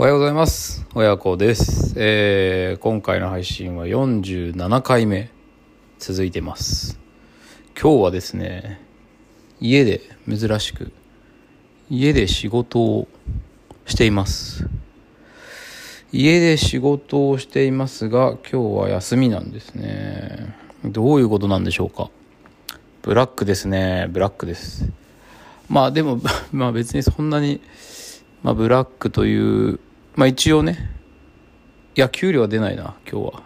おはようございます。親子です。えー、今回の配信は47回目続いてます。今日はですね、家で珍しく、家で仕事をしています。家で仕事をしていますが、今日は休みなんですね。どういうことなんでしょうか。ブラックですね。ブラックです。まあでも、まあ別にそんなに、まあブラックという、まあ一応ね、いや、給料は出ないな、今日は。ま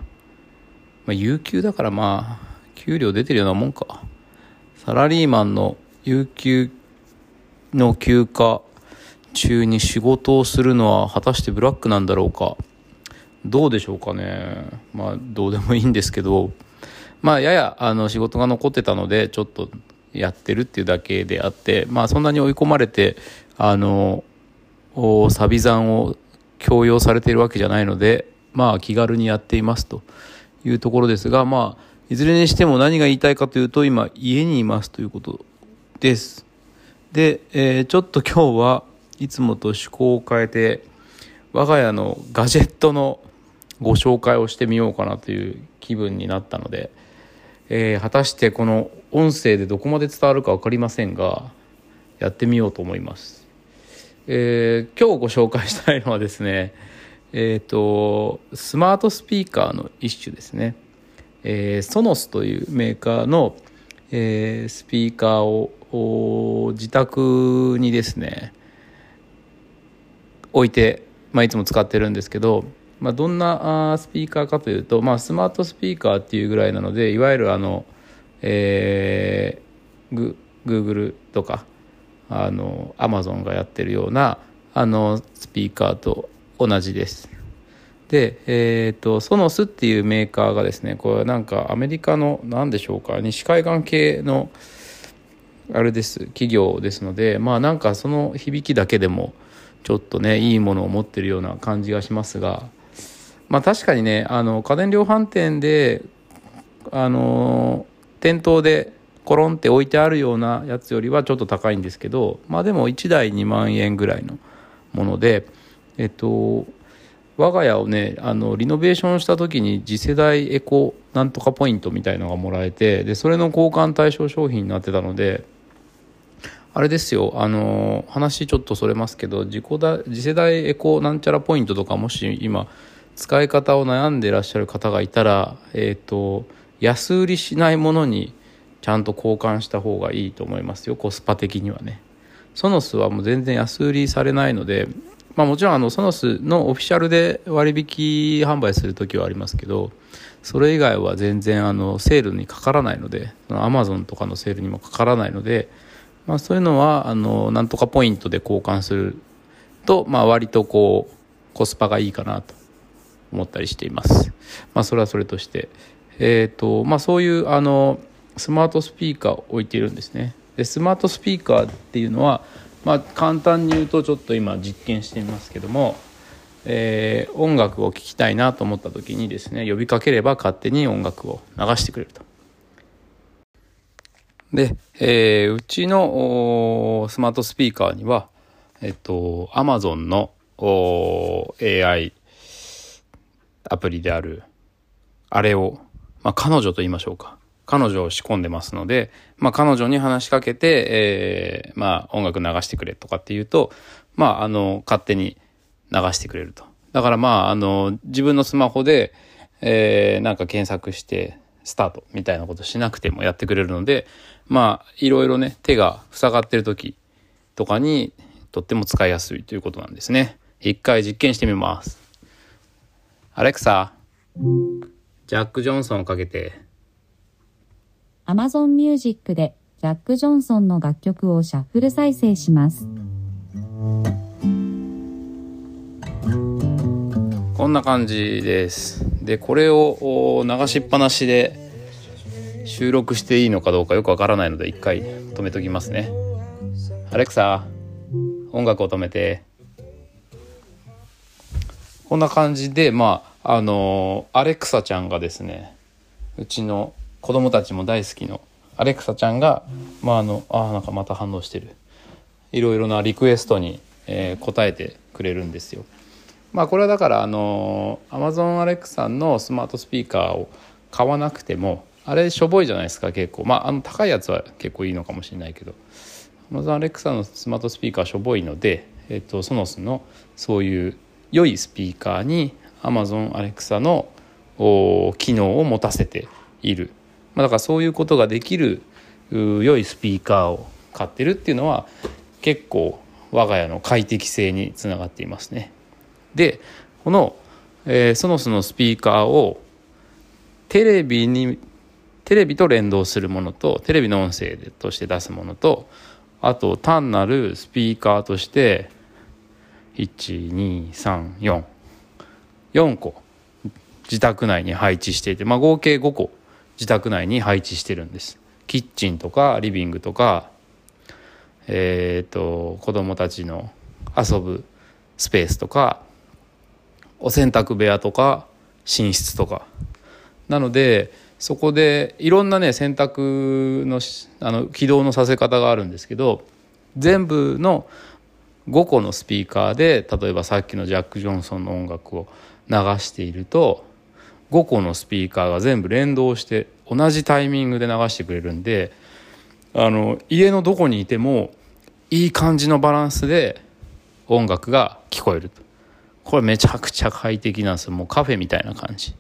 あ有給だからまあ、給料出てるようなもんか。サラリーマンの有給の休暇中に仕事をするのは果たしてブラックなんだろうか。どうでしょうかね。まあどうでもいいんですけど、まあややあの仕事が残ってたので、ちょっとやってるっていうだけであって、まあそんなに追い込まれて、あの、サビ残を強要されているわけじゃないので、まあ気軽にやっていますというところですが、まあいずれにしても何が言いたいかというと、今家にいますということです。で、えーちょっと今日はいつもと趣向を変えて、我が家のガジェットのご紹介をしてみようかなという気分になったので、えー果たしてこの音声でどこまで伝わるか分かりませんがやってみようと思います、えー今日ご紹介したいのはですね えっ、とスマートスピーカーの一種ですね、えーソノスというメーカーの、えースピーカーをお自宅にですね置いて、まあ、いつも使ってるんですけど、まあ、どんなあスピーカーかというと、まあ、スマートスピーカーっていうぐらいなのでいわゆるあの、えー、グ Google とかあの Amazon がやってるようなあのスピーカーと同じです。で、えっ、と、ソノスっていうメーカーがですね、これなんかアメリカの何でしょうか、西海岸系のあれです企業ですのでまあなんかその響きだけでもちょっとねいいものを持ってるような感じがしますがまあ確かにねあの家電量販店であの店頭でコロンって置いてあるようなやつよりはちょっと高いんですけどまあでも1台2万円ぐらいのものでえっと我が家をねあのリノベーションした時に次世代エコなんとかポイントみたいのがもらえてでそれの交換対象商品になってたのであれですよあの話ちょっとそれますけど自己だ次世代エコなんちゃらポイントとかもし今使い方を悩んでいらっしゃる方がいたらえっ、と安売りしないものにちゃんと交換した方がいいと思いますよ。コスパ的にはね。ソノスはもう全然安売りされないのでまあもちろんあのソノスのオフィシャルで割引販売する時はありますけどそれ以外は全然あのセールにかからないのでアマゾンとかのセールにもかからないので、まあ、そういうのはあのなんとかポイントで交換すると、まあ、割とこうコスパがいいかなと思ったりしています。まあ、それはそれとして、えーとまあ、そういうあのスマートスピーカーを置いているんですね。でスマートスピーカーっていうのは、まあ、簡単に言うとちょっと今実験してみますけども、えー音楽を聴きたいなと思った時にですね呼びかければ勝手に音楽を流してくれると。で、えーうちのスマートスピーカーには、えっと、Amazon の AI アプリである、あれを、まあ、彼女と言いましょうか。彼女を仕込んでますので、まあ、彼女に話しかけて、えーまあ、音楽流してくれとかっていうと、まあ、あの、勝手に流してくれると。だからまあ、あの、自分のスマホで、えーなんか検索して、スタートみたいなことしなくてもやってくれるので、まあ、いろいろね、手が塞がってる時とかに、とっても使いやすいということなんですね。一回実験してみます。アレクサ、ジャック・ジョンソンをかけて、Amazon Music でジャック・ジョンソンの楽曲をシャッフル再生します。こんな感じです。で、これを流しっぱなしで収録していいのかどうかよくわからないので、一回止めときますね。アレクサ、音楽を止めて。こんな感じで、まあ、あのアレクサちゃんがですね、うちの子供たちも大好きのアレクサちゃんが、まあ、あの、あ、なんかまた反応してる。いろいろなリクエストに、えー答えてくれるんですよ。まあこれはだからあの Amazon Alexa のスマートスピーカーを買わなくてもあれしょぼいじゃないですか結構まああの高いやつは結構いいのかもしれないけど Amazon Alexa のスマートスピーカーしょぼいので、えっと、ソノスのそういう良いスピーカーに Amazon Alexa の機能を持たせている、まあ、だからそういうことができる良いスピーカーを買ってるっていうのは結構我が家の快適性につながっていますね。でこの、えー、ソノスのスピーカーをテレビにテレビと連動するものとテレビの音声として出すものとあと単なるスピーカーとして1234 4個自宅内に配置していて、まあ、合計5個自宅内に配置してるんです。キッチンとかリビングとかえっ、と子供たちの遊ぶスペースとかお洗濯部屋とか寝室とか。なのでそこでいろんなね洗濯のあの起動のさせ方があるんですけど全部の5個のスピーカーで例えばさっきのジャック・ジョンソンの音楽を流していると5個のスピーカーが全部連動して同じタイミングで流してくれるんであの家のどこにいてもいい感じのバランスで音楽が聞こえると。これめちゃくちゃ快適なんですよ。もうカフェみたいな感じ。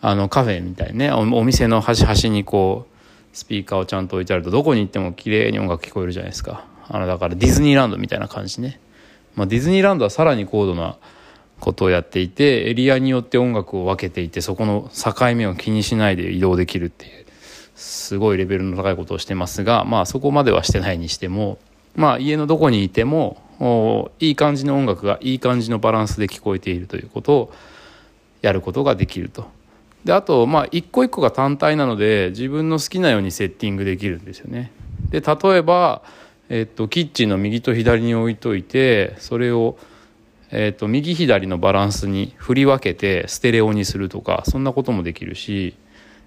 あのカフェみたいね。お店の端々にこうスピーカーをちゃんと置いてあるとどこに行っても綺麗に音楽聞こえるじゃないですか。あのだからディズニーランドみたいな感じね、まあ、ディズニーランドはさらに高度なことをやっていてエリアによって音楽を分けていてそこの境目を気にしないで移動できるっていうすごいレベルの高いことをしてますがまあそこまではしてないにしてもまあ家のどこにいてもいい感じの音楽がいい感じのバランスで聞こえているということをやることができると。であとまあ一個一個が単体なので自分の好きなようにセッティングできるんですよね。で例えば、えっと、キッチンの右と左に置いといてそれをえーと、右左のバランスに振り分けてステレオにするとかそんなこともできるし、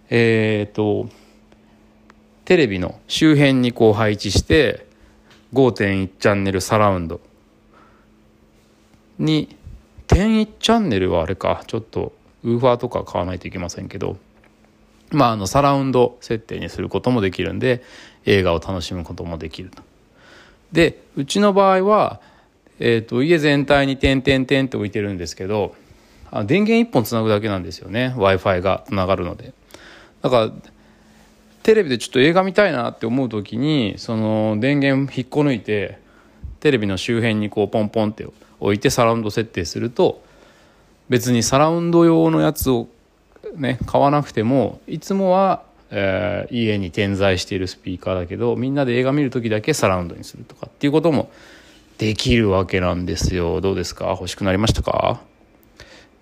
えーと、テレビの周辺にこう配置して5.1チャンネルサラウンドに1.1チャンネルはあれかちょっとウーファーとか買わないといけませんけどまああのサラウンド設定にすることもできるんで映画を楽しむこともできると。でうちの場合はえーと、家全体に点々点って置いてるんですけどあ電源1本つなぐだけなんですよね。W i f i がつながるので。だからテレビでちょっと映画見たいなって思う時にその電源引っこ抜いてテレビの周辺にこうポンポンって置いてサラウンド設定すると別にサラウンド用のやつをね買わなくてもいつもは、えー、家に点在しているスピーカーだけどみんなで映画見る時だけサラウンドにするとかっていうこともできるわけなんですよ。どうですか？欲しくなりましたか？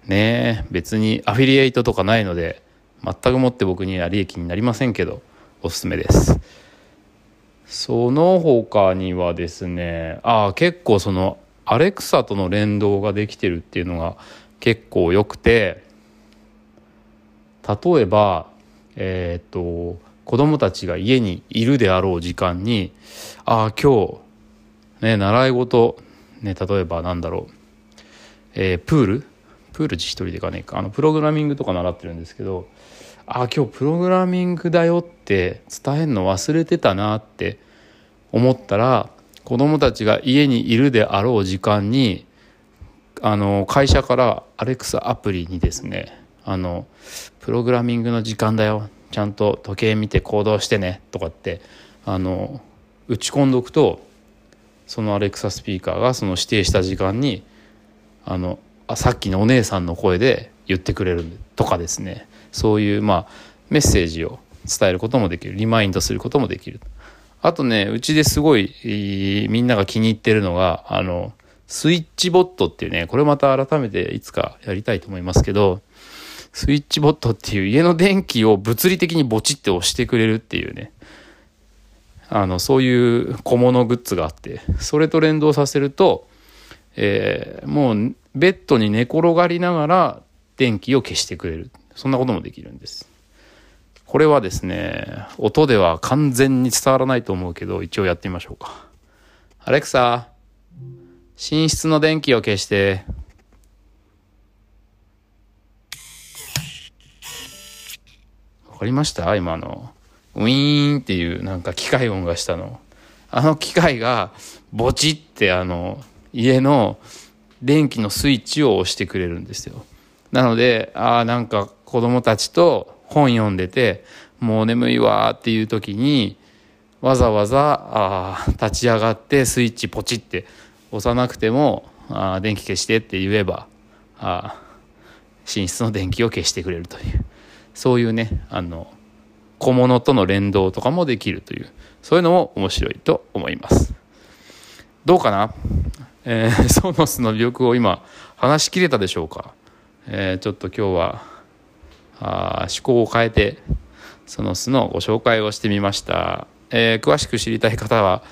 ねえ、別にアフィリエイトとかないので、全くもって僕には利益になりませんけど、おすすめです。その他にはですね、ああ、結構その、アレクサとの連動ができてるっていうのが結構良くて、例えば、えっ、と、子供たちが家にいるであろう時間に、ああ、今日、ね、習い事、ね、例えばなんだろう、えー、プール？プール自一人で行かねえか。あのプログラミングとか習ってるんですけどあ今日プログラミングだよって伝えるの忘れてたなって思ったら子供たちが家にいるであろう時間にあの会社からアレクサアプリにですねあのプログラミングの時間だよ。ちゃんと時計見て行動してね。とかってあの打ち込んどくとそのアレクサスピーカーがその指定した時間にあのあさっきのお姉さんの声で言ってくれるとかですね。そういうまあメッセージを伝えることもできる。リマインドすることもできる。あとねうちですごいみんなが気に入ってるのがあのスイッチボットっていうねこれまた改めていつかやりたいと思いますけどスイッチボットっていう家の電気を物理的にボチって押してくれるっていうね。あのそういう小物グッズがあってそれと連動させると、えー、もうベッドに寝転がりながら電気を消してくれる。そんなこともできるんです。これはですね音では完全に伝わらないと思うけど一応やってみましょうか。アレクサ寝室の電気を消して。わかりました？今の。ウィーンっていうなんか機械音がしたの。あの機械が、ボチってあの、家の電気のスイッチを押してくれるんですよ。なので、ああ、なんか子供たちと本読んでて、もう眠いわっていう時に、わざわざあ立ち上がってスイッチポチって押さなくてもあ電気消してって言えばあ寝室の電気を消してくれるというそういうねあの小物との連動とかもできるというそういうのも面白いと思います。どうかな、えー、ソノスの魅力を今話しきれたでしょうか、えー、ちょっと今日はあ思考を変えてソノスのご紹介をしてみました。えー、詳しく知りたい方は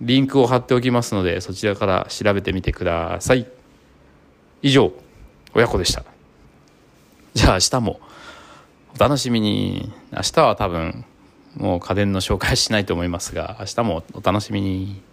リンクを貼っておきますのでそちらから調べてみてください。以上親子でした。じゃあ明日もお楽しみに。明日は多分もう家電の紹介しないと思いますが明日もお楽しみに。